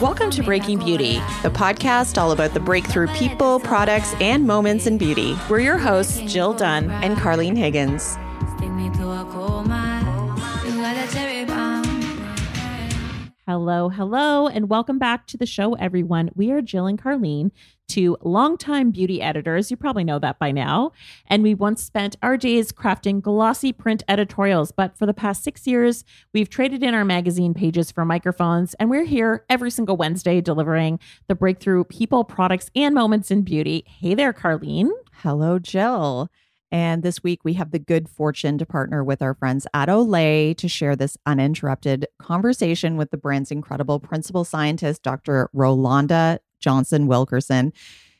Welcome to Breaking Beauty, the podcast all about the breakthrough people, products, and moments in beauty. We're your hosts, Jill Dunn and Carlene Higgins. Hello, hello, and welcome back to the show, everyone. We are Jill and Carlene, two longtime beauty editors. You probably know that by now. And we once spent our days crafting glossy print editorials, but for the past six years, we've traded in our magazine pages for microphones, and we're here every single Wednesday delivering the breakthrough people, products, and moments in beauty. Hey there, Carlene. Hello, Jill. And this week, we have the good fortune to partner with our friends at Olay to share this uninterrupted conversation with the brand's incredible principal scientist, Dr. Rolanda Johnson Wilkerson,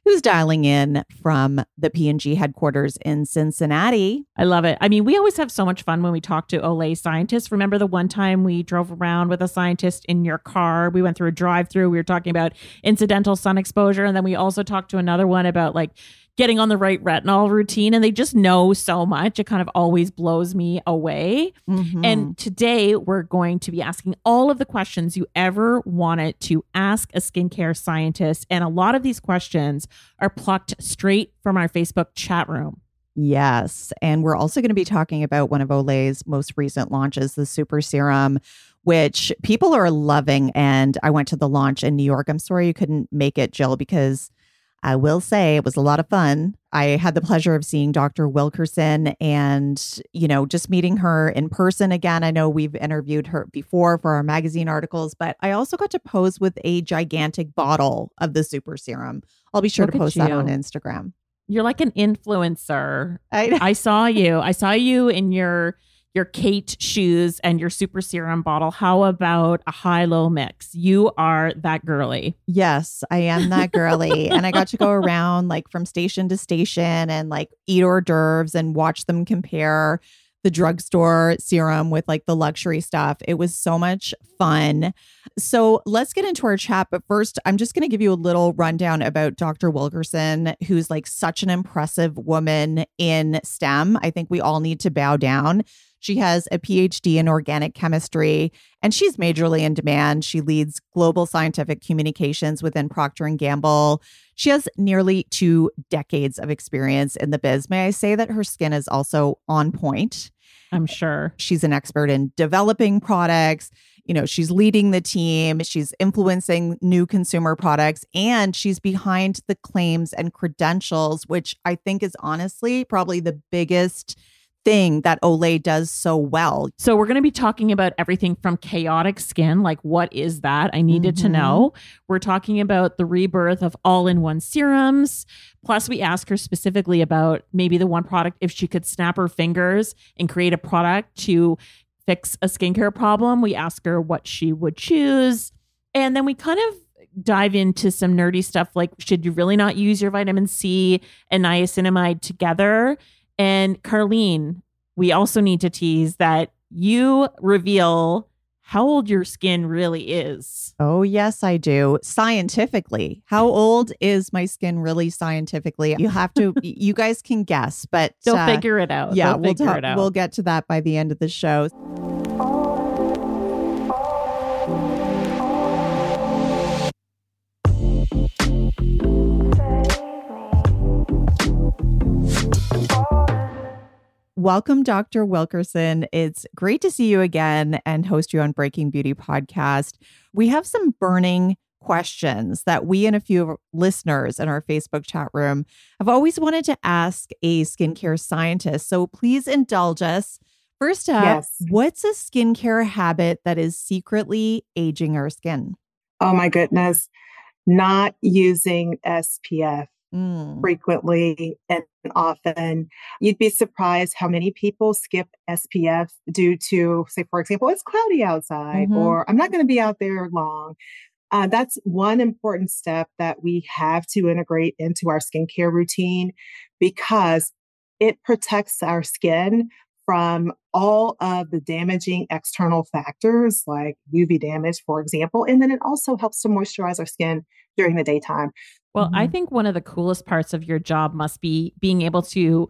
who's dialing in from the P&G headquarters in Cincinnati. I love it. I mean, we always have so much fun when we talk to Olay scientists. Remember the one time we drove around with a scientist in your car? We went through a drive-through. We were talking about incidental sun exposure, and then we also talked to another one about like getting on the right retinol routine and they just know so much. It kind of always blows me away. Mm-hmm. And today we're going to be asking all of the questions you ever wanted to ask a skincare scientist. And a lot of these questions are plucked straight from our Facebook chat room. Yes. And we're also going to be talking about one of Olay's most recent launches, the Super Serum, which people are loving. And I went to the launch in New York. I'm sorry you couldn't make it, Jill, because I will say it was a lot of fun. I had the pleasure of seeing Dr. Wilkerson and, you know, just meeting her in person again. I know we've interviewed her before for our magazine articles, but I also got to pose with a gigantic bottle of the super serum. I'll be sure Look to post that on Instagram. You're like an influencer. I, I saw you. I saw you in your your Kate shoes and your super serum bottle. How about a high low mix? You are that girly. Yes, I am that girly. and I got to go around like from station to station and like eat hors d'oeuvres and watch them compare the drugstore serum with like the luxury stuff. It was so much fun. So let's get into our chat. But first, I'm just going to give you a little rundown about Dr. Wilkerson, who's like such an impressive woman in STEM. I think we all need to bow down. She has a PhD in organic chemistry and she's majorly in demand. She leads global scientific communications within Procter and Gamble. She has nearly 2 decades of experience in the biz. May I say that her skin is also on point? I'm sure. She's an expert in developing products. You know, she's leading the team, she's influencing new consumer products, and she's behind the claims and credentials, which I think is honestly probably the biggest thing that Olay does so well. So we're going to be talking about everything from chaotic skin, like what is that? I needed mm-hmm. to know. We're talking about the rebirth of all-in-one serums. Plus we ask her specifically about maybe the one product if she could snap her fingers and create a product to fix a skincare problem. We ask her what she would choose. And then we kind of dive into some nerdy stuff like should you really not use your vitamin C and niacinamide together? And Carlene, we also need to tease that you reveal how old your skin really is. Oh, yes, I do. Scientifically, how old is my skin really scientifically? You have to, you guys can guess, but They'll uh, figure it out. Yeah, They'll we'll figure talk, it out. we'll get to that by the end of the show. Welcome, Dr. Wilkerson. It's great to see you again and host you on Breaking Beauty podcast. We have some burning questions that we and a few listeners in our Facebook chat room have always wanted to ask a skincare scientist. So please indulge us. First up, Yes. what's a skincare habit that is secretly aging our skin? Oh my goodness. Not using SPF Mm. frequently and often. You'd be surprised how many people skip SPF due to, say, for example, it's cloudy outside Mhm. or I'm not going to be out there long. Uh, that's one important step that we have to integrate into our skincare routine because it protects our skin from all of the damaging external factors like UV damage, for example. And then it also helps to moisturize our skin during the daytime. Well, I Mhm. think one of the coolest parts of your job must be being able to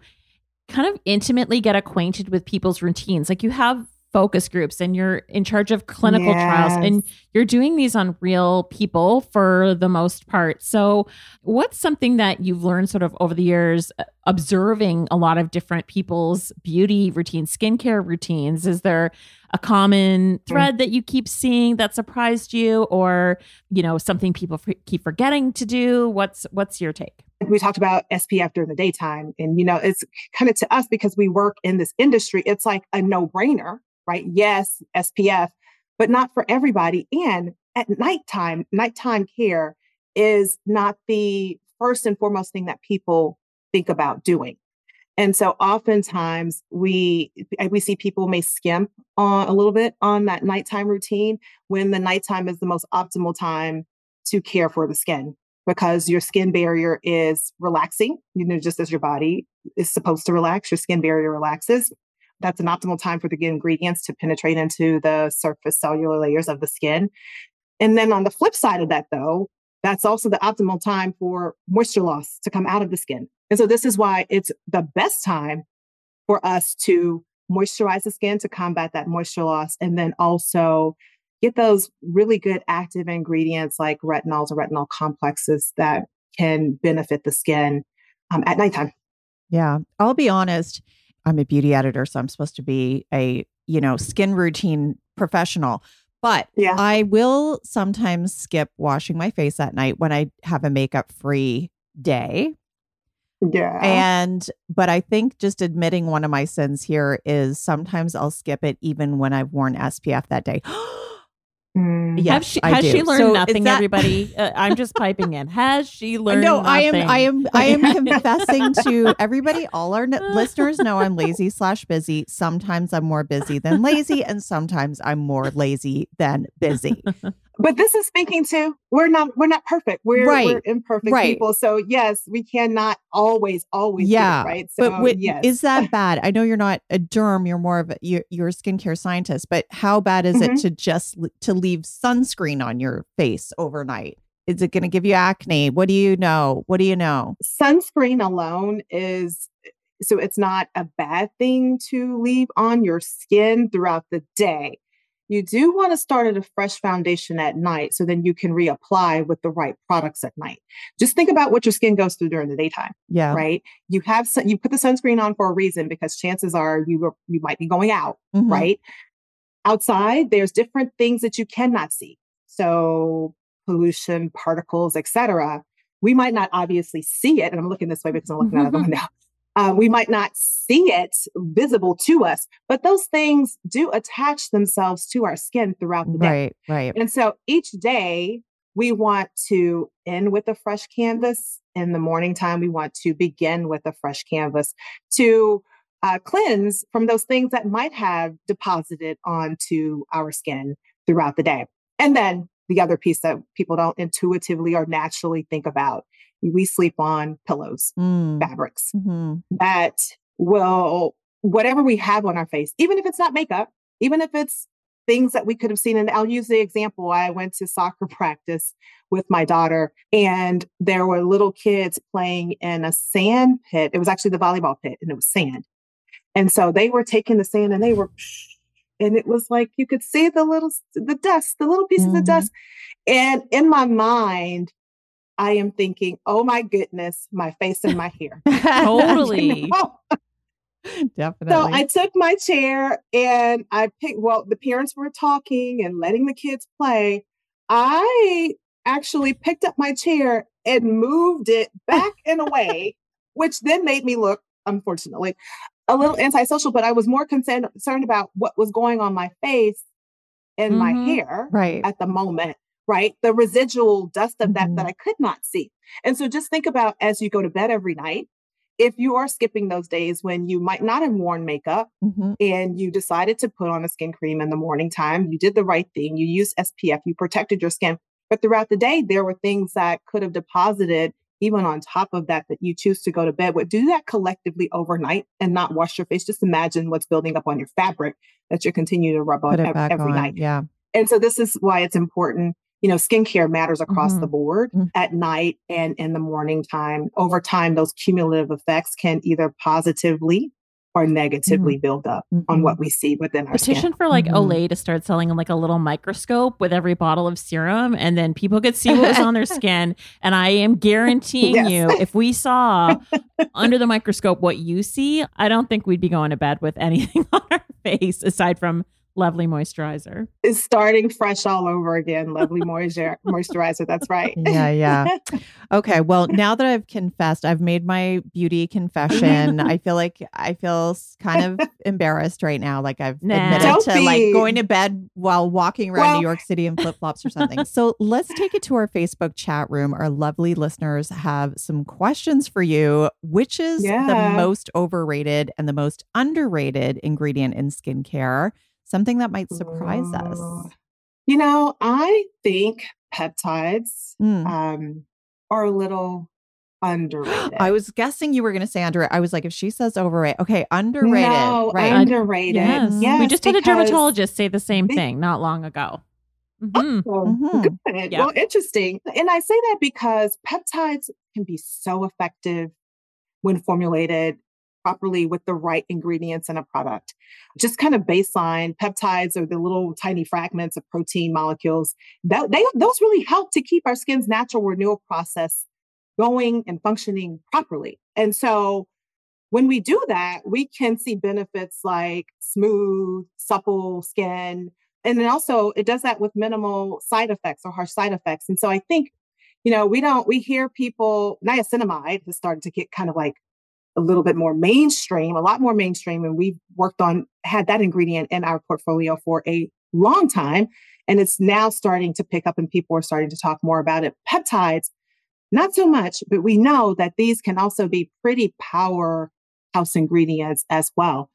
kind of intimately get acquainted with people's routines. Like you have focus groups and you're in charge of clinical trials and you're doing these on real people for the most part. So, what's something that you've learned sort of over the years uh, observing a lot of different people's beauty routines, skincare routines? Is there a common thread that you keep seeing that surprised you or, you know, something people f- keep forgetting to do? What's what's your take? we talked about SPF during the daytime. And, you know, it's kind of to us because we work in this industry, it's like a no brainer, right? Yes, SPF, but not for everybody. And at nighttime, nighttime care is not the first and foremost thing that people think about doing. And so oftentimes we we see people may skimp on a little bit on that nighttime routine when the nighttime is the most optimal time to care for the skin because your skin barrier is relaxing, you know, just as your body is supposed to relax, your skin barrier relaxes. That's an optimal time for the ingredients to penetrate into the surface cellular layers of the skin. And then on the flip side of that, though, that's also the optimal time for moisture loss to come out of the skin. And so this is why it's the best time for us to moisturize the skin to combat that moisture loss and then also get those really good active ingredients like retinols or retinol complexes that can benefit the skin um, at nighttime. Yeah. I'll be honest. I'm a beauty editor, so I'm supposed to be a, you know, skin routine professional. But Yeah. I will sometimes skip washing my face at night when I have a makeup free day. Yeah. And, but I think just admitting one of my sins here is sometimes I'll skip it even when I've worn SPF that day. Mm. Yes, Have she, I has do. she learned So nothing, that- everybody? Uh, I'm just piping in. Has she learned nothing? no, I am. I am, I am confessing to everybody. All our n- listeners know I'm lazy slash busy. Sometimes I'm more busy than lazy, and sometimes I'm more lazy than busy. But this is speaking to we're not we're not perfect. We're, Right. we're imperfect Right. people. So yes, we cannot always always do it, yeah, right. So but wait, yes. is that bad? I know you're not a derm. You're more of a you're, you're a skincare scientist. But how bad is it Mhm. to just to leave sunscreen on your face overnight? Is it going to give you acne? What do you know? What do you know? sunscreen alone is so it's not a bad thing to leave on your skin throughout the day. You do want to start at a fresh foundation at night so then you can reapply with the right products at night. Just think about what your skin goes through during the daytime, Yeah, right? You have sun- you put the sunscreen on for a reason because chances are you were- you might be going out, Mhm. right? Outside there's different things that you cannot see. So pollution, particles, etc. We might not obviously see it and I'm looking this way because I'm looking out of the window uh, we might not see it visible to us, but those things do attach themselves to our skin throughout the day. Right, right. And so each day we want to end with a fresh canvas. In the morning time, we want to begin with a fresh canvas to uh, cleanse from those things that might have deposited onto our skin throughout the day. And then the other piece that people don't intuitively or naturally think about we sleep on pillows, Mm, fabrics mhm. that will whatever we have on our face, even if it's not makeup, even if it's things that we could have seen. And I'll use the example I went to soccer practice with my daughter, and there were little kids playing in a sand pit. It was actually the volleyball pit, and it was sand. And so they were taking the sand and they were, and it was like you could see the little, the dust, the little pieces mm-hmm. of dust. And in my mind, I am thinking, oh my goodness, my face and my hair. totally. Definitely. So I took my chair and I picked, well, the parents were talking and letting the kids play. I actually picked up my chair and moved it back and away, which then made me look, unfortunately, a little antisocial, but I was more concerned, concerned about what was going on my face and mm-hmm. my hair right. at the moment right? The residual dust of that mm-hmm. that I could not see. And so just think about as you go to bed every night, if you are skipping those days when you might not have worn makeup mm-hmm. and you decided to put on a skin cream in the morning time, you did the right thing. You used SPF, you protected your skin. But throughout the day, there were things that could have deposited even on top of that that you choose to go to bed with. Do that collectively overnight and not wash your face. Just imagine what's building up on your fabric that you're continuing to rub on every, every night. Yeah. And so this is why it's important you know, skincare matters across mm-hmm. the board mm-hmm. at night and in the morning time. Over time, those cumulative effects can either positively or negatively mm-hmm. build up on mm-hmm. what we see within our skin. petition skin. for like mm-hmm. Olay to start selling like a little microscope with every bottle of serum, and then people could see what was on their skin. And I am guaranteeing yes. you, if we saw under the microscope what you see, I don't think we'd be going to bed with anything on our face aside from lovely moisturizer. It's starting fresh all over again. Lovely moisture moisturizer. That's right. Yeah, yeah. Okay. Well, now that I've confessed, I've made my beauty confession. I feel like I feel kind of embarrassed right now. Like I've nah. admitted Don't to be. like going to bed while walking around well, New York City in flip flops or something. so let's take it to our Facebook chat room. Our lovely listeners have some questions for you. Which is yeah. the most overrated and the most underrated ingredient in skincare? Something that might surprise us? You know, I think peptides mm. um, are a little underrated. I was guessing you were going to say underrated. I was like, if she says overrated, okay, underrated. No, right. underrated. Yes. yes. we just had a dermatologist say the same they, thing not long ago. Mm-hmm. Oh, mm-hmm. good. Yeah. Well, interesting. And I say that because peptides can be so effective when formulated properly with the right ingredients in a product. Just kind of baseline peptides or the little tiny fragments of protein molecules that they those really help to keep our skin's natural renewal process going and functioning properly. And so when we do that, we can see benefits like smooth, supple skin. And then also it does that with minimal side effects or harsh side effects. And so I think, you know, we don't, we hear people, niacinamide has started to get kind of like a little bit more mainstream, a lot more mainstream. And we've worked on, had that ingredient in our portfolio for a long time. And it's now starting to pick up and people are starting to talk more about it. Peptides, not so much, but we know that these can also be pretty powerhouse ingredients as well.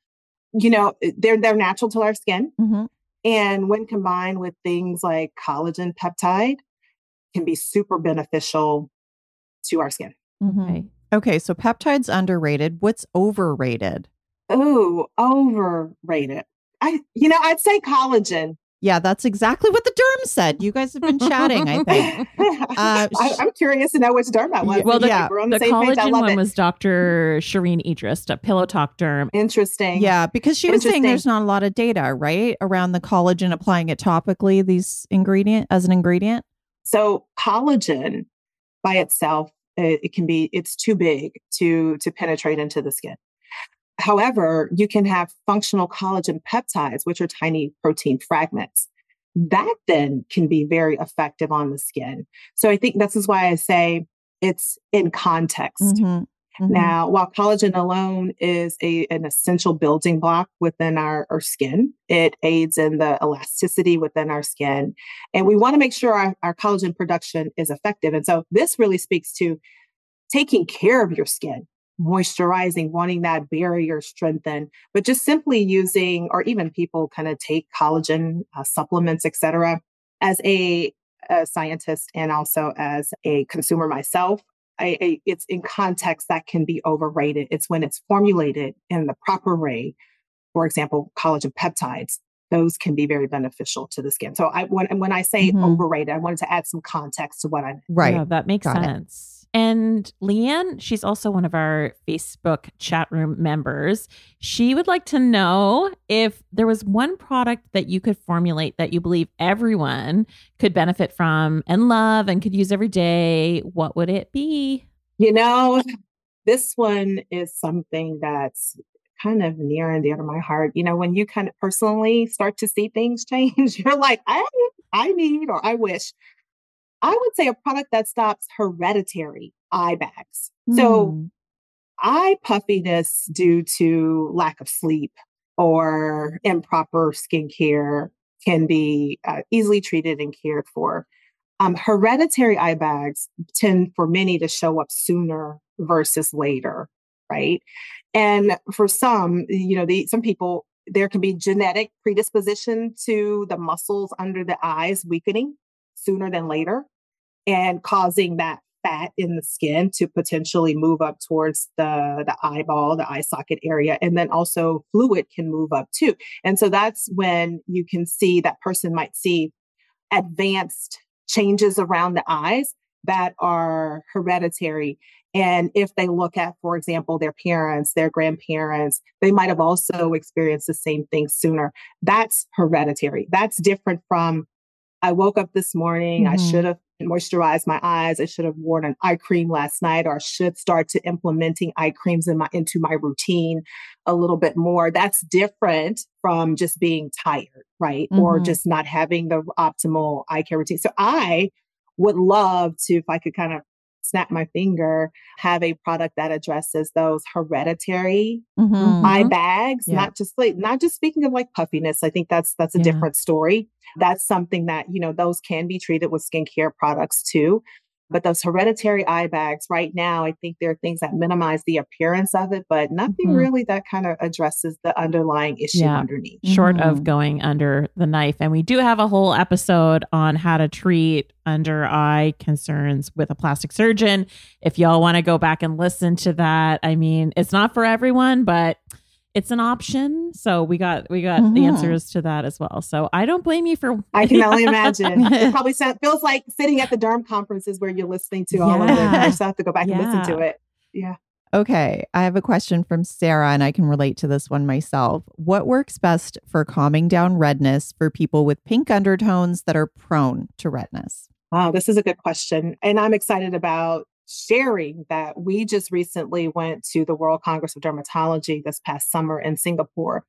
You know, they're, they're natural to our skin. Mm-hmm. And when combined with things like collagen peptide, can be super beneficial to our skin. Mm-hmm. Okay. Okay, so peptides underrated. What's overrated? Oh, overrated. I, you know, I'd say collagen. Yeah, that's exactly what the derm said. You guys have been chatting, I think. Uh, I, am curious to know which derm that was. Well, the, yeah, the, the collagen one it. was Dr. Shereene Idriss, a Pillow Talk derm. Interesting. Yeah, because she was saying there's not a lot of data, right, around the collagen applying it topically, these ingredient as an ingredient. So collagen by itself it, it can be it's too big to to penetrate into the skin. However, you can have functional collagen peptides, which are tiny protein fragments. That then can be very effective on the skin. So I think this is why I say it's in context. Mm-hmm. Mm-hmm. Now, while collagen alone is a, an essential building block within our, our skin, it aids in the elasticity within our skin. And we want to make sure our, our collagen production is effective. And so this really speaks to taking care of your skin, moisturizing, wanting that barrier strengthened, but just simply using, or even people kind of take collagen uh, supplements, etc. As a, a, scientist and also as a consumer myself, I, I, it's in context that can be overrated. It's when it's formulated in the proper way, for example, collagen peptides, those can be very beneficial to the skin. So I when when I say Mhm. overrated, I wanted to add some context to what I'm. Right. Yeah, that makes Got it. sense. And Leanne, she's also one of our Facebook chat room members. She would like to know if there was one product that you could formulate that you believe everyone could benefit from and love and could use every day. What would it be? You know, this one is something that's kind of near and dear to my heart. You know, when you kind of personally start to see things change, you're like, I, I need or I wish. I would say a product that stops hereditary eye bags. So Hmm. eye puffiness due to lack of sleep or improper skincare can be uh, easily treated and cared for. Um, hereditary eye bags tend for many to show up sooner versus later, right? And for some, you know, the some people there can be genetic predisposition to the muscles under the eyes weakening sooner than later and causing that fat in the skin to potentially move up towards the the eyeball the eye socket area and then also fluid can move up too. And so that's when you can see that person might see advanced changes around the eyes that are hereditary and if they look at for example their parents their grandparents they might have also experienced the same thing sooner that's hereditary that's different from I woke up this morning. I Mhm. should have moisturized my eyes. I should have worn an eye cream last night, or I should start to implementing eye creams in my into my routine a little bit more. That's different from just being tired, right? Or Mhm. just not having the optimal eye care routine. So I would love to, if I could kind of snap my finger, have a product that addresses those hereditary Mhm. eye bags Yeah. not just like not just speaking of like puffiness i think that's that's a Yeah. different story that's something that you know those can be treated with skincare products too but those hereditary eye bags right now i think there are things that minimize the appearance of it but nothing Mhm. really that kind of addresses the underlying issue Yeah. underneath Short of Mhm. going under the knife. And we do have a whole episode on how to treat under eye concerns with a plastic surgeon. If y'all want to go back and listen to that, I mean, it's not for everyone, but it's an option. So we got we got the Mhm. answers to that as well. So I don't blame you for I can only imagine. It probably sound, feels like sitting at the derm conferences where you're listening to all of it. Yeah. I just have to go back and listen to it. Yeah. Okay, I have a question from Sarah, and I can relate to this one myself. What works best for calming down redness for people with pink undertones that are prone to redness? Wow, this is a good question. And I'm excited about sharing that we just recently went to the World Congress of Dermatology this past summer in Singapore.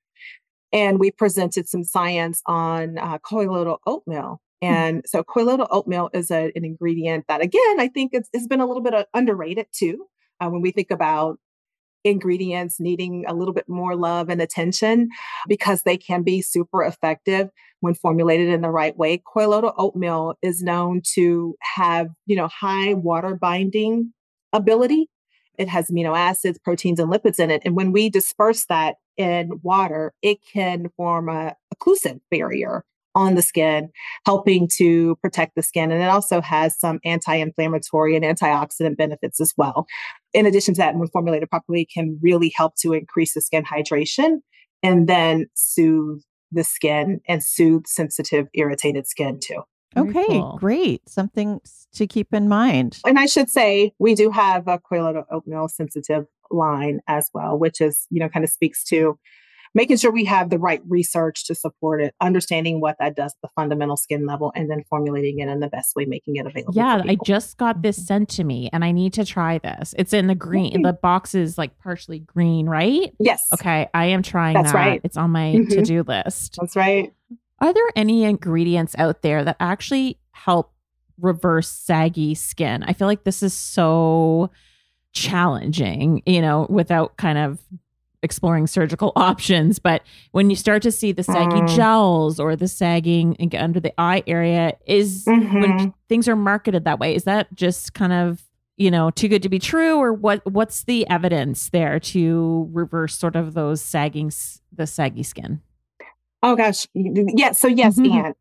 And we presented some science on uh, colloidal oatmeal. And so colloidal oatmeal is a, an ingredient that, again, I think it's, it's been a little bit uh, underrated too. Uh, when we think about ingredients needing a little bit more love and attention because they can be super effective when formulated in the right way. Colloidal oatmeal is known to have, you know, high water binding ability. It has amino acids, proteins, and lipids in it. And when we disperse that in water, it can form a occlusive barrier on the skin, helping to protect the skin. And it also has some anti inflammatory and antioxidant benefits as well. In addition to that, when formulated properly, can really help to increase the skin hydration and then soothe the skin and soothe sensitive, irritated skin too. Very okay, cool. great. Something to keep in mind. And I should say, we do have a colloidal oatmeal sensitive line as well, which is, you know, kind of speaks to making sure we have the right research to support it, understanding what that does at the fundamental skin level, and then formulating it in the best way, making it available. Yeah, I just got this sent to me and I need to try this. It's in the green. The box is like partially green, right? yes. Okay, I am trying That's that. right. It's on my Mhm. to-do list. That's right. Are there any ingredients out there that actually help reverse saggy skin? I feel like this is so challenging, you know, without kind of exploring surgical options. But when you start to see the saggy Mm. gels or the sagging under the eye area, is when Mhm. things are marketed that way, is that just kind of you know too good to be true or what what's the evidence there to reverse sort of those sagging the saggy skin Oh gosh. Yes. So yes, Mhm. and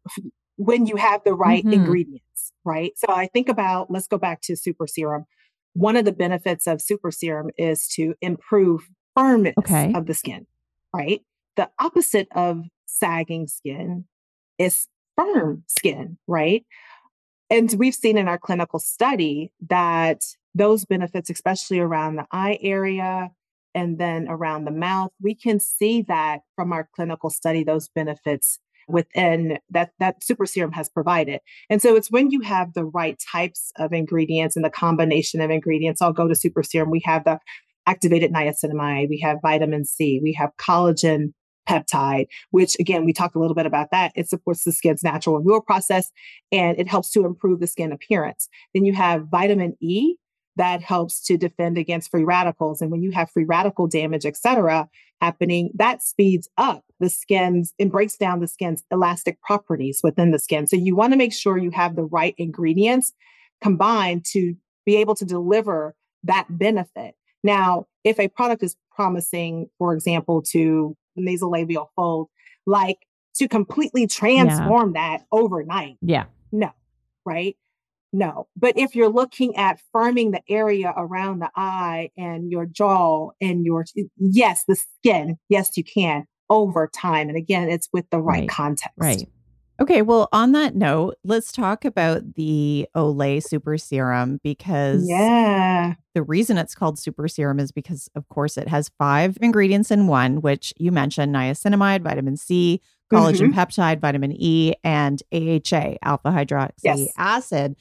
when you have the right Mhm. ingredients, right? So I think about let's go back to super serum. One of the benefits of super serum is to improve firmness Okay. of the skin, right? The opposite of sagging skin, is firm skin, right? And we've seen in our clinical study that those benefits, especially around the eye area and then around the mouth, we can see that from our clinical study, those benefits within that that super serum has provided. And so it's when you have the right types of ingredients and the combination of ingredients. I'll go to super serum. We have the activated niacinamide, we have vitamin C, we have collagen peptide, which again, we talked a little bit about that. It supports the skin's natural renewal process and it helps to improve the skin appearance. Then you have vitamin E that helps to defend against free radicals. And when you have free radical damage, et cetera, happening, that speeds up the skin's and breaks down the skin's elastic properties within the skin. So you want to make sure you have the right ingredients combined to be able to deliver that benefit. Now, if a product is promising, for example, to nasolabial fold, like to completely transform yeah. that overnight. Yeah. No, right? No. But if you're looking at firming the area around the eye and your jaw and your, yes, the skin, yes, you can over time. And again, it's with the right, right. context. Right. Okay, well, on that note, let's talk about the Olay Super Serum because yeah. the reason it's called Super Serum is because, of course, it has five ingredients in one, which you mentioned niacinamide, vitamin C, collagen mm-hmm. peptide, vitamin E, and AHA, alpha hydroxy yes. acid.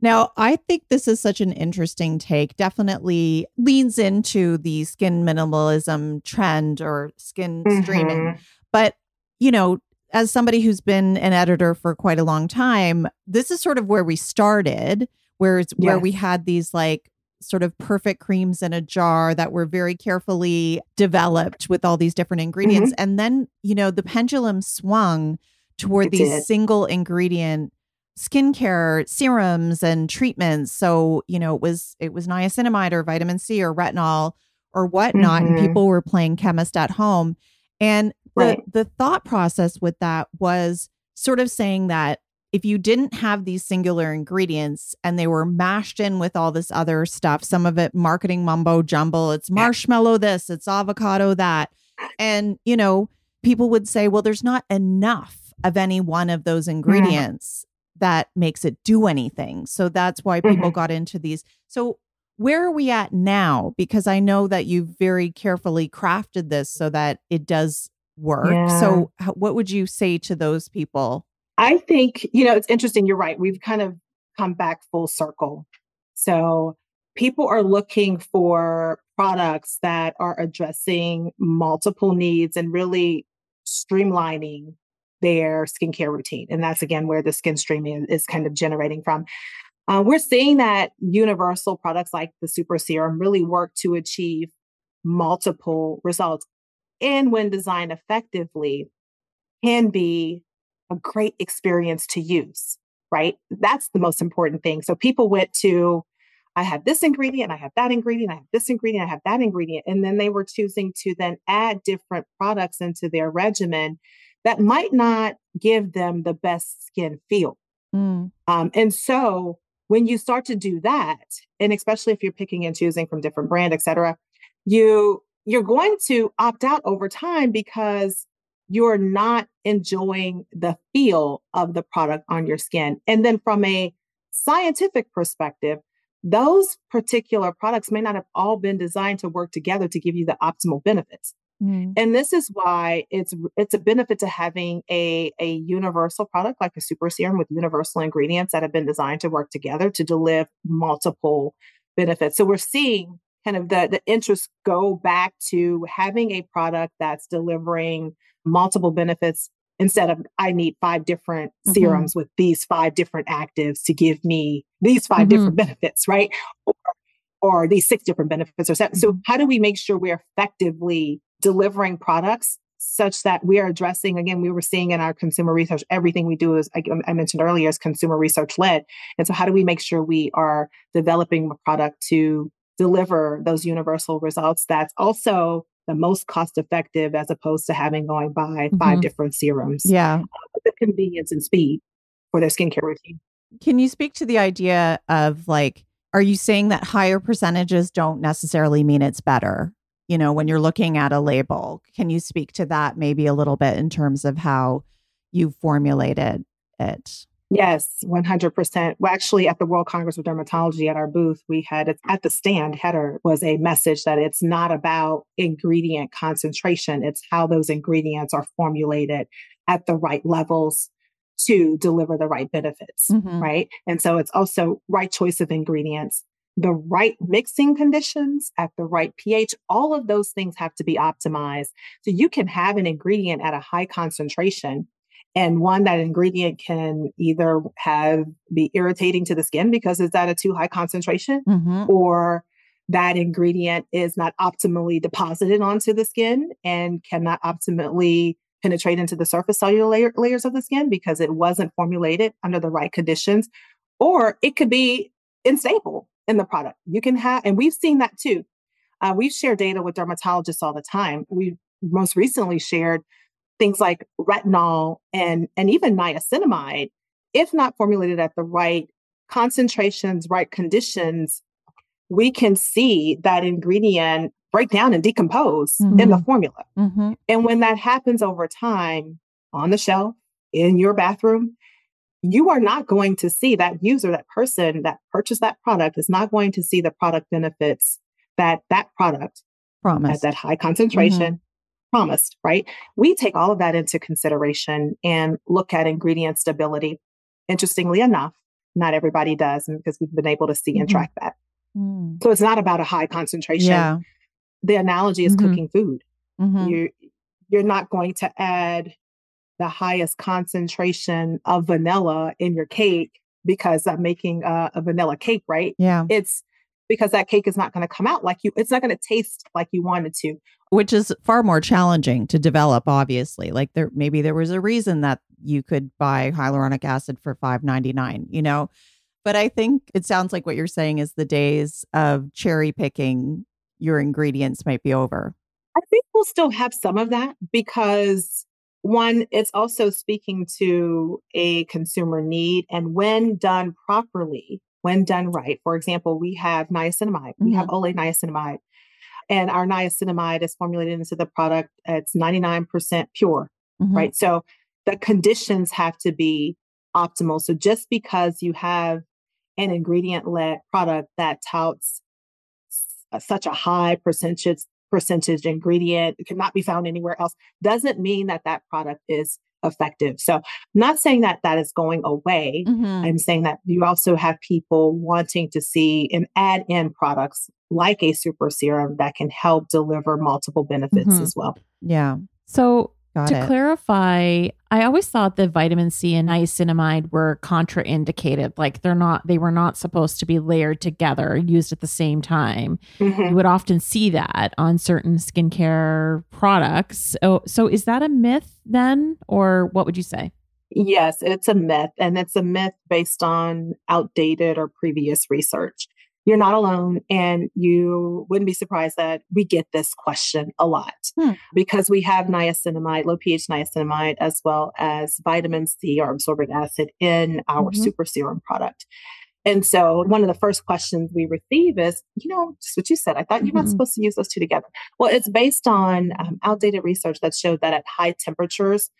Now, I think this is such an interesting take. Definitely leans into the skin minimalism trend or skin mm-hmm. streaming. But, you know, as somebody who's been an editor for quite a long time, this is sort of where we started, where it's yes. where we had these like sort of perfect creams in a jar that were very carefully developed with all these different ingredients. Mm-hmm. And then, you know, the pendulum swung toward it these did. single ingredient skincare serums and treatments. So, you know, it was it was niacinamide or vitamin C or retinol or whatnot. Mm-hmm. And people were playing chemist at home. And Right. The, the thought process with that was sort of saying that if you didn't have these singular ingredients and they were mashed in with all this other stuff, some of it marketing mumbo jumble, it's marshmallow this, it's avocado that. And, you know, people would say, well, there's not enough of any one of those mm-hmm. ingredients mm. that makes it do anything. So that's why people mm-hmm. got into these. So, where are we at now? Because I know that you've very carefully crafted this so that it does work. Yeah. So, what would you say to those people? I think, you know, it's interesting. You're right. We've kind of come back full circle. So, people are looking for products that are addressing multiple needs and really streamlining their skincare routine. And that's again where the skin streaming is kind of generating from. Uh, we're seeing that universal products like the super serum really work to achieve multiple results and when designed effectively can be a great experience to use, right? That's the most important thing. So people went to, I have this ingredient, I have that ingredient, I have this ingredient, I have that ingredient. And then they were choosing to then add different products into their regimen that might not give them the best skin feel. Mm. Um, and so when you start to do that, and especially if you're picking and choosing from different brand, et cetera, you you're going to opt out over time because you're not enjoying the feel of the product on your skin. And then from a scientific perspective, those particular products may not have all been designed to work together to give you the optimal benefits. Mm. And this is why it's it's a benefit to having a, a universal product like a super serum with universal ingredients that have been designed to work together to deliver multiple benefits. So we're seeing kind of the, the interests go back to having a product that's delivering multiple benefits instead of I need five different mm-hmm. serums with these five different actives to give me these 5 mm-hmm. different benefits, right? Or, or these six different benefits or seven. So mm-hmm. how do we make sure we're effectively delivering products such that we are addressing again we were seeing in our consumer research everything we do is I, I mentioned earlier is consumer research led and so how do we make sure we are developing a product to deliver those universal results that's also the most cost effective as opposed to having going by mm-hmm. five different serums. Yeah. Uh, the convenience and speed for their skincare routine. Can you speak to the idea of like, are you saying that higher percentages don't necessarily mean it's better? you know, when you're looking at a label. Can you speak to that maybe a little bit in terms of how you formulated it? Yes, 100%. Well, actually, at the World Congress of Dermatology at our booth, we had at the stand header was a message that it's not about ingredient concentration, it's how those ingredients are formulated at the right levels to deliver the right benefits, mm-hmm. right? And so it's also right choice of ingredients, the right mixing conditions at the right pH. All of those things have to be optimized. So you can have an ingredient at a high concentration and one that ingredient can either have be irritating to the skin because it's at a too high concentration mm-hmm. or that ingredient is not optimally deposited onto the skin and cannot optimally penetrate into the surface cellular layer, layers of the skin because it wasn't formulated under the right conditions or it could be unstable in the product. You can have and we've seen that too. Uh, we share data with dermatologists all the time. We most recently shared things like retinol and, and even niacinamide, if not formulated at the right concentrations, right conditions, we can see that ingredient break down and decompose mm-hmm. in the formula. Mm-hmm. And when that happens over time on the shelf, in your bathroom, you are not going to see that user, that person that purchased that product is not going to see the product benefits that that product Promised. at that high concentration mm-hmm promised, right? We take all of that into consideration and look at ingredient stability. Interestingly enough, not everybody does because we've been able to see mm-hmm. and track that. Mm. So it's not about a high concentration. Yeah. The analogy is mm-hmm. cooking food. Mm-hmm. You you're not going to add the highest concentration of vanilla in your cake because I'm making a, a vanilla cake, right? Yeah. It's because that cake is not going to come out like you it's not going to taste like you wanted to. Which is far more challenging to develop obviously like there maybe there was a reason that you could buy hyaluronic acid for 5.99 you know? But i think it sounds like what you're saying is the days of cherry picking your ingredients might be over. I think we'll still have some of that because one it's also speaking to a consumer need and when done properly when done right. For example, we have niacinamide, we mm-hmm. have Olay niacinamide, and our niacinamide is formulated into the product. It's 99% pure, mm-hmm. right? So the conditions have to be optimal. So just because you have an ingredient led product that touts such a high percentage percentage ingredient it cannot be found anywhere else doesn't mean that that product is effective. So, I'm not saying that that is going away. Mm-hmm. I'm saying that you also have people wanting to see and add in products like a super serum that can help deliver multiple benefits mm-hmm. as well. Yeah. So, Got to it. clarify, I always thought that vitamin C and niacinamide were contraindicated. Like they're not, they were not supposed to be layered together, used at the same time. Mm-hmm. You would often see that on certain skincare products. So, so is that a myth then, or what would you say? Yes, it's a myth, and it's a myth based on outdated or previous research you're not alone. And you wouldn't be surprised that we get this question a lot hmm. because we have niacinamide, low pH niacinamide, as well as vitamin C or ascorbic acid in our mm-hmm. super serum product. And so one of the first questions we receive is, you know, just what you said. I thought you're not mm-hmm. supposed to use those two together. Well, it's based on um, outdated research that showed that at high temperatures,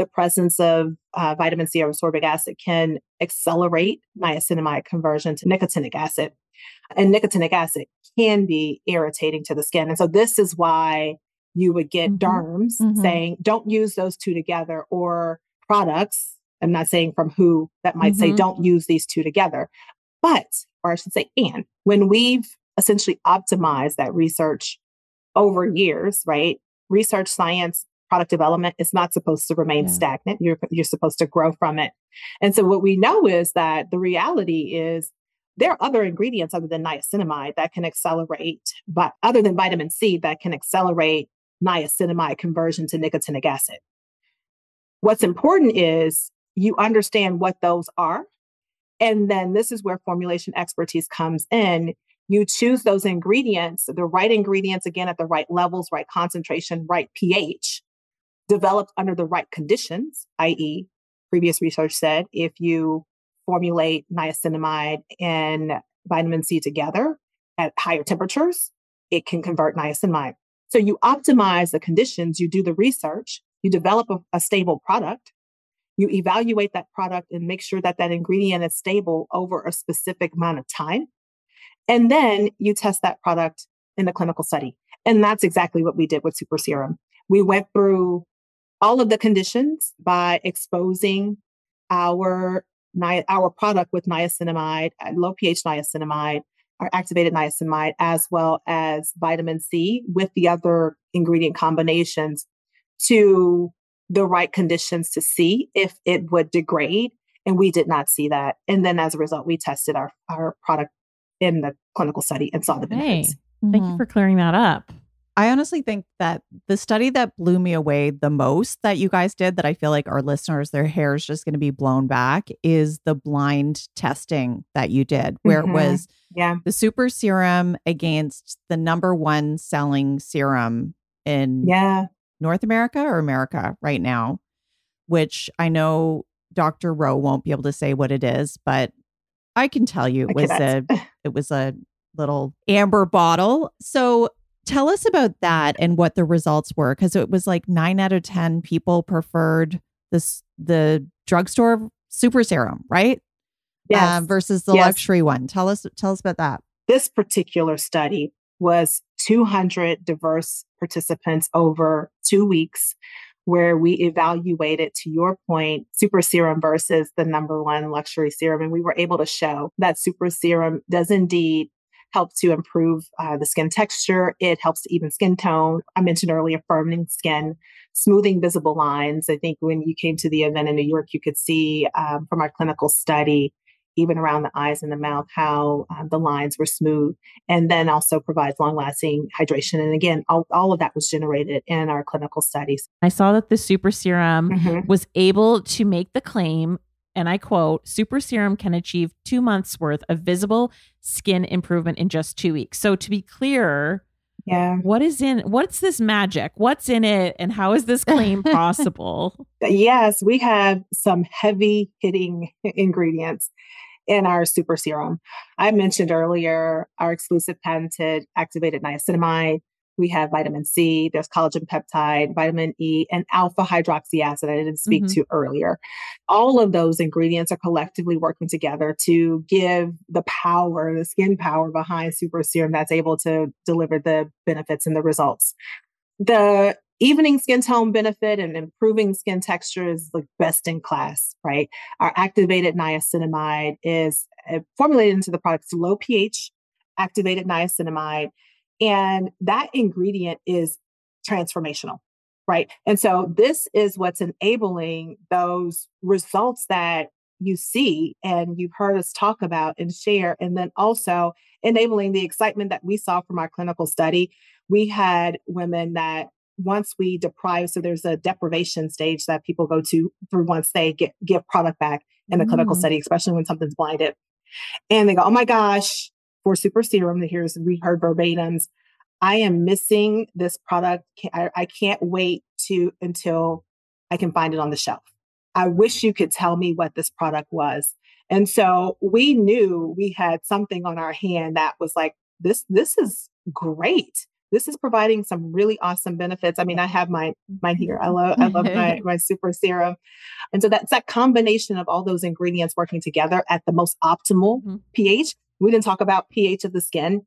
the presence of uh, vitamin C or ascorbic acid can accelerate niacinamide conversion to nicotinic acid. And nicotinic acid can be irritating to the skin. And so this is why you would get mm-hmm. derms mm-hmm. saying, don't use those two together, or products. I'm not saying from who that might mm-hmm. say, don't use these two together. But, or I should say, and when we've essentially optimized that research over years, right? Research science product development is not supposed to remain yeah. stagnant. You're you're supposed to grow from it. And so what we know is that the reality is there are other ingredients other than niacinamide that can accelerate, but other than vitamin C that can accelerate niacinamide conversion to nicotinic acid. What's important is you understand what those are. And then this is where formulation expertise comes in. You choose those ingredients, the right ingredients, again, at the right levels, right concentration, right pH, developed under the right conditions, i.e., previous research said if you formulate niacinamide and vitamin C together at higher temperatures, it can convert niacinamide. So you optimize the conditions, you do the research, you develop a, a stable product, you evaluate that product and make sure that that ingredient is stable over a specific amount of time. And then you test that product in a clinical study. And that's exactly what we did with Super Serum. We went through all of the conditions by exposing our our product with niacinamide, uh, low pH niacinamide, our activated niacinamide, as well as vitamin C with the other ingredient combinations to the right conditions to see if it would degrade. And we did not see that. And then as a result, we tested our, our product in the clinical study and saw the benefits. Hey, thank mm-hmm. you for clearing that up. I honestly think that the study that blew me away the most that you guys did, that I feel like our listeners, their hair is just going to be blown back, is the blind testing that you did, where mm-hmm. it was yeah. the super serum against the number one selling serum in yeah. North America or America right now, which I know Dr. Rowe won't be able to say what it is, but I can tell you it was a it was a little amber bottle. So tell us about that and what the results were because it was like 9 out of 10 people preferred this the drugstore super serum, right? Yes. Um, versus the yes. luxury one. Tell us tell us about that. This particular study was 200 diverse participants over 2 weeks where we evaluated, to your point, super serum versus the number one luxury serum. And we were able to show that super serum does indeed help to improve uh, the skin texture. It helps to even skin tone. I mentioned earlier, firming skin, smoothing visible lines. I think when you came to the event in New York, you could see um, from our clinical study even around the eyes and the mouth, how um, the lines were smooth, and then also provides long lasting hydration. And again, all, all, of that was generated in our clinical studies. I saw that the super serum mm-hmm. was able to make the claim. And I quote, super serum can achieve two months worth of visible skin improvement in just two weeks. So to be clear, yeah. What is in what's this magic? What's in it and how is this claim possible? yes, we have some heavy hitting ingredients in our super serum. I mentioned earlier our exclusive patented activated niacinamide. We have vitamin C, there's collagen peptide, vitamin E, and alpha hydroxy acid I didn't speak mm-hmm. to earlier. All of those ingredients are collectively working together to give the power, the skin power behind super serum that's able to deliver the benefits and the results. The evening skin tone benefit and improving skin texture is like best in class, right? Our activated niacinamide is uh, formulated into the product low pH activated niacinamide. And that ingredient is transformational, right? And so this is what's enabling those results that you see and you've heard us talk about and share, and then also enabling the excitement that we saw from our clinical study. We had women that once we deprive, so there's a deprivation stage that people go to through once they get give product back in the mm. clinical study, especially when something's blinded. And they go, oh my gosh, for super serum, that here's we heard verbatims. I am missing this product. I, I can't wait to until I can find it on the shelf. I wish you could tell me what this product was. And so we knew we had something on our hand that was like, this, this is great this is providing some really awesome benefits. I mean, I have my mine here. I love I love my my super serum. And so that's that combination of all those ingredients working together at the most optimal mm-hmm. pH. We didn't talk about pH of the skin.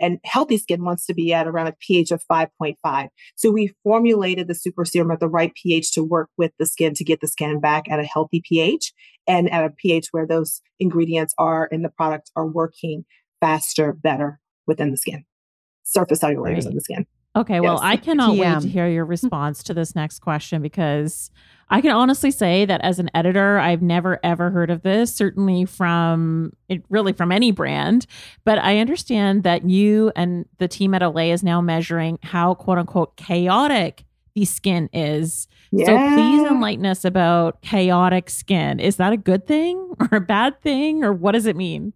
And healthy skin wants to be at around a pH of 5.5. So we formulated the super serum at the right pH to work with the skin to get the skin back at a healthy pH and at a pH where those ingredients are in the product are working faster, better within the skin surface cellular layers right. of the skin. Okay, well, yes. I cannot wait to hear your response to this next question because I can honestly say that as an editor, I've never ever heard of this, certainly from it really from any brand. But I understand that you and the team at Olay is now measuring how quote unquote chaotic the skin is. Yeah. So please enlighten us about chaotic skin. Is that a good thing or a bad thing, or what does it mean?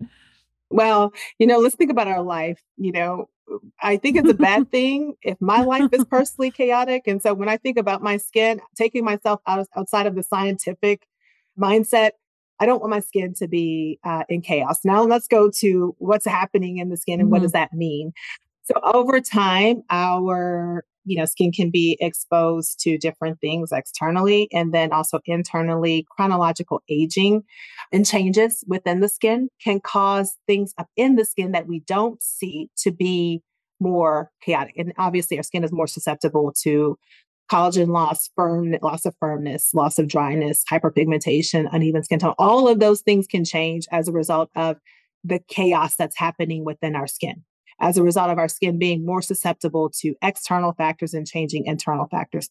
Well, you know, let's think about our life. You know, I think it's a bad thing if my life is personally chaotic. And so when I think about my skin, taking myself out outside of the scientific mindset, I don't want my skin to be uh, in chaos. Now let's go to what's happening in the skin and mm-hmm. what does that mean? So over time, our you know skin can be exposed to different things externally and then also internally chronological aging and changes within the skin can cause things up in the skin that we don't see to be more chaotic and obviously our skin is more susceptible to collagen loss, firm loss of firmness, loss of dryness, hyperpigmentation, uneven skin tone. All of those things can change as a result of the chaos that's happening within our skin. As a result of our skin being more susceptible to external factors and changing internal factors.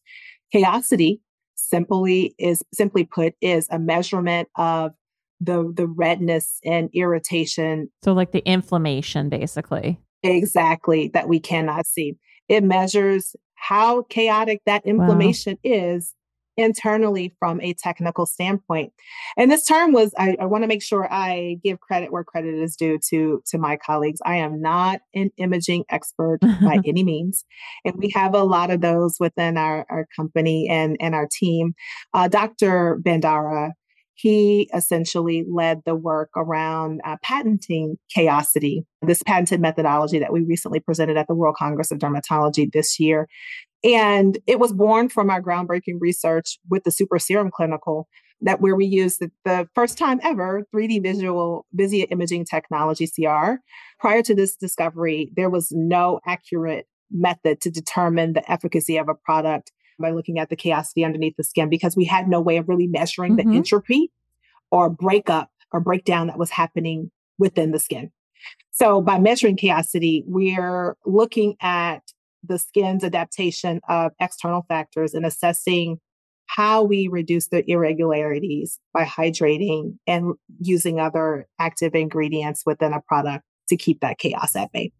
Chaosity simply is simply put is a measurement of the the redness and irritation. So like the inflammation basically. Exactly that we cannot see. It measures how chaotic that inflammation wow. is internally from a technical standpoint. And this term was, I, I want to make sure I give credit where credit is due to, to my colleagues. I am not an imaging expert by any means. And we have a lot of those within our, our company and, and our team. Uh, Dr. Bandara he essentially led the work around uh, patenting chaosity, this patented methodology that we recently presented at the World Congress of Dermatology this year. And it was born from our groundbreaking research with the Super Serum Clinical, that where we used the, the first time ever 3D visual VISIA imaging technology CR. Prior to this discovery, there was no accurate method to determine the efficacy of a product by looking at the chaosity underneath the skin because we had no way of really measuring mm-hmm. the entropy or breakup or breakdown that was happening within the skin. So by measuring chaosity, we're looking at the skin's adaptation of external factors and assessing how we reduce the irregularities by hydrating and using other active ingredients within a product to keep that chaos at bay.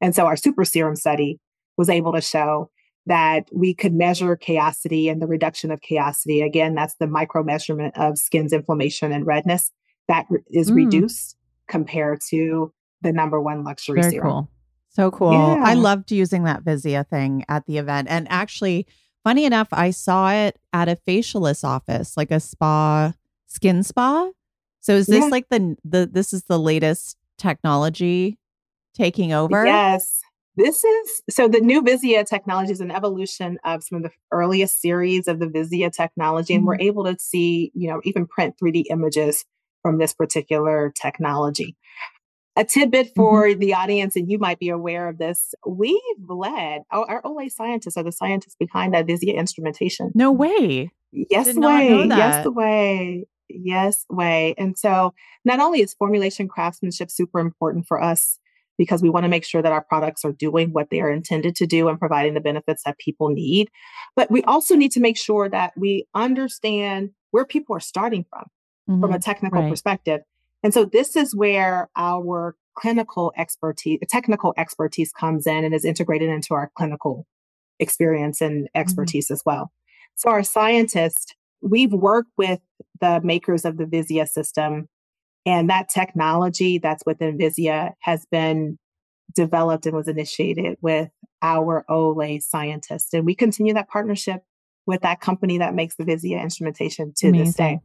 And so our super serum study was able to show that we could measure chaosity and the reduction of chaosity. Again, that's the micro measurement of skin's inflammation and redness that is mm. reduced compared to the number one luxury Very serum. Cool. So cool. Yeah. I loved using that VISIA thing at the event. And actually, funny enough, I saw it at a facialist office, like a spa, skin spa. So is this yeah. like the the this is the latest technology taking over? Yes. This is so the new VISIA technology is an evolution of some of the earliest series of the VISIA technology, mm-hmm. and we're mm-hmm. able to see, you know, even print 3D images from this particular technology. A tidbit for mm-hmm. the audience, and you might be aware of this, we've led our, our Olay scientists are the scientists behind that VISIA instrumentation. No way. Yes, way. Yes, way. Yes, way. And so not only is formulation craftsmanship super important for us because we want to make sure that our products are doing what they are intended to do and providing the benefits that people need. But we also need to make sure that we understand where people are starting from, mm-hmm. from a mm-hmm. technical right. perspective. And so this is where our clinical expertise, technical expertise comes in and is integrated into our clinical experience and mm-hmm. expertise mm-hmm. as well. So our scientists, we've worked with the makers of the VISIA system and that technology that's within VISIA has been developed and was initiated with our Olay scientists. And we continue that partnership with that company that makes the VISIA instrumentation to Amazing. this day.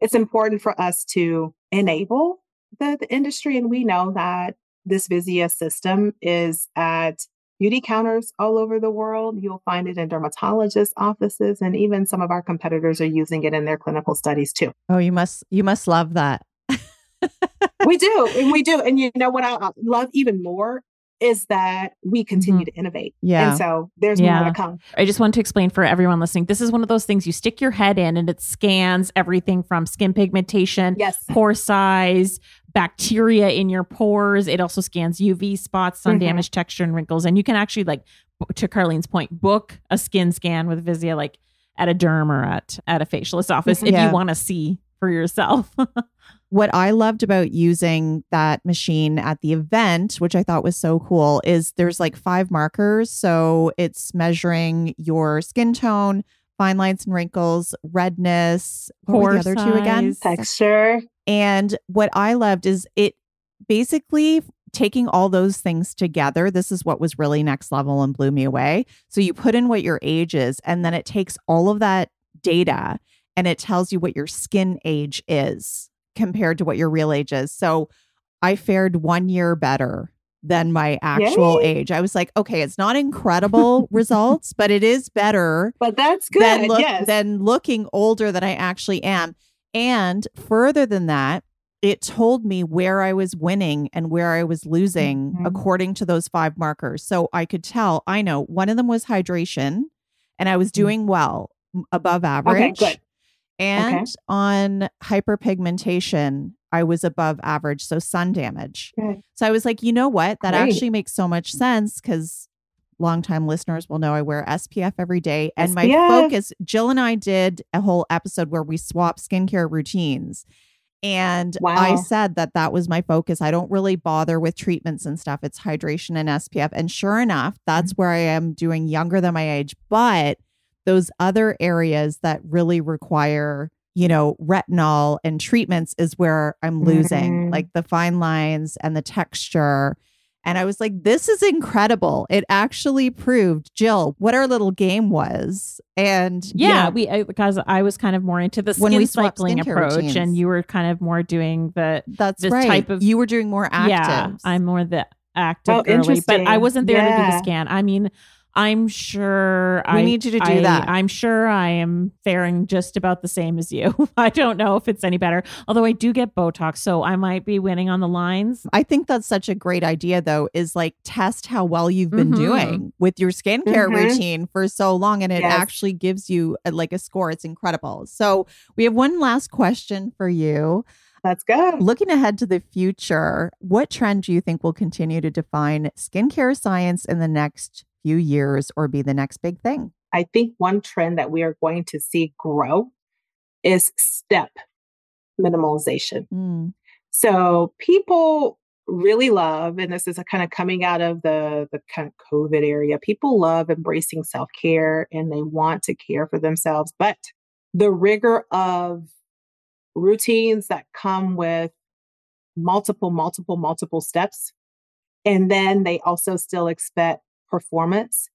It's important for us to enable the, the industry. And we know that this VISIA system is at beauty counters all over the world. You'll find it in dermatologists' offices, and even some of our competitors are using it in their clinical studies too. Oh, you must you must love that we do. And we do. And you know what I love even more is that we continue mm-hmm. to innovate. Yeah. And so there's yeah. more to come. I just want to explain for everyone listening. This is one of those things you stick your head in and it scans everything from skin pigmentation, yes. pore size, bacteria in your pores. It also scans UV spots, sun mm-hmm. damage, texture, and wrinkles. And you can actually like to Carlene's point, book a skin scan with VISIA like at a derm or at at a facialist office if you want to see for yourself. what I loved about using that machine at the event, which I thought was so cool, is there's like five markers. So it's measuring your skin tone, fine lines and wrinkles, redness, pore the other size, two again? Texture. And what I loved is it basically taking all those things together. This is what was really next level and blew me away. So you put in what your age is, and then it takes all of that data and it tells you what your skin age is compared to what your real age is. So I fared one year better than my actual Yay. age. I was like, okay, it's not incredible results, but it is better But that's good. than, look, yes. than looking older than I actually am. And further than that, it told me where I was winning and where I was losing Mhm. according to those five markers. So I could tell, I know one of them was hydration, and I was doing well, above average. Mm. And on hyperpigmentation, I was above average. So sun damage. Good. So I was like, you know what? That Great. actually makes so much sense because longtime listeners will know I wear SPF every day. And my focus, Jill and I did a whole episode where we swapped skincare routines. And I said that that was my focus. I don't really bother with treatments and stuff. It's hydration and SPF. And sure enough, that's Mm-hmm. where I am doing younger than my age. But those other areas that really require, you know, retinol and treatments is where I'm losing, Mhm. like the fine lines and the texture. And I was like, this is incredible. It actually proved, Jill, what our little game was. And you Yeah, know, we I, because I was kind of more into the When skin we cycling skincare approach, routines. and you were kind of more doing the that's this right. type of- you were doing more active. yeah. I'm more the active Oh, girly, but I wasn't there to do the scan. I mean, I'm sure We I need you to do I- that. I'm sure I am faring just about the same as you. I don't know if it's any better, although I do get Botox, so I might be winning on the lines. I think that's such a great idea, though, is like test how well you've been Mhm. doing with your skincare Mhm. routine for so long. And it Yes. actually gives you a, like a score. It's incredible. So, we have one last question for you. Let's go. Looking ahead to the future, what trend do you think will continue to define skincare science in the next few years or be the next big thing? I think one trend that we are going to see grow is step minimalization. Mm, So people really love, and this is a kind of coming out of the the kind of COVID area. People love embracing self care and they want to care for themselves, but the rigor of routines that come with multiple, multiple, multiple steps, and then they also still expect performance.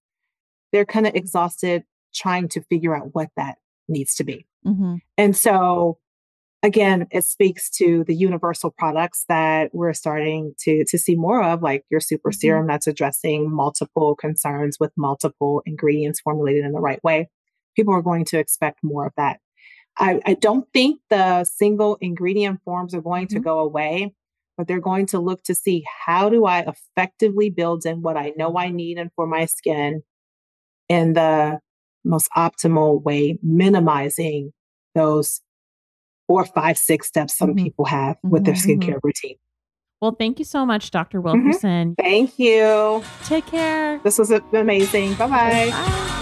They're kind of exhausted trying to figure out what that needs to be. mhm. And so again, it speaks to the universal products that we're starting to to see more of, like your super Mhm. serum that's addressing multiple concerns with multiple ingredients formulated in the right way. People are going to expect more of that. I, I don't think the single ingredient forms are going to Mhm. go away, but they're going to look to see how do I effectively build in what I know I need and for my skin in the most optimal way, minimizing those four, five, six steps some Mhm. people have with their Mhm, skincare routine. Well, thank you so much, Dr. Wilkerson. Thank you. Take care. This was amazing. Bye bye.